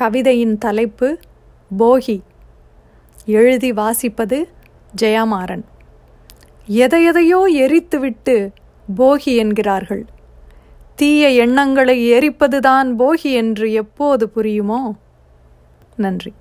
கவிதையின் தலைப்பு போகி. எழுதி வாசிப்பது ஜெயமாறன். எதையெதையோ எரித்துவிட்டு போகி என்கிறார்கள். தீய எண்ணங்களை எரிப்பதுதான் போகி என்று எப்போது புரியுமோ? நன்றி.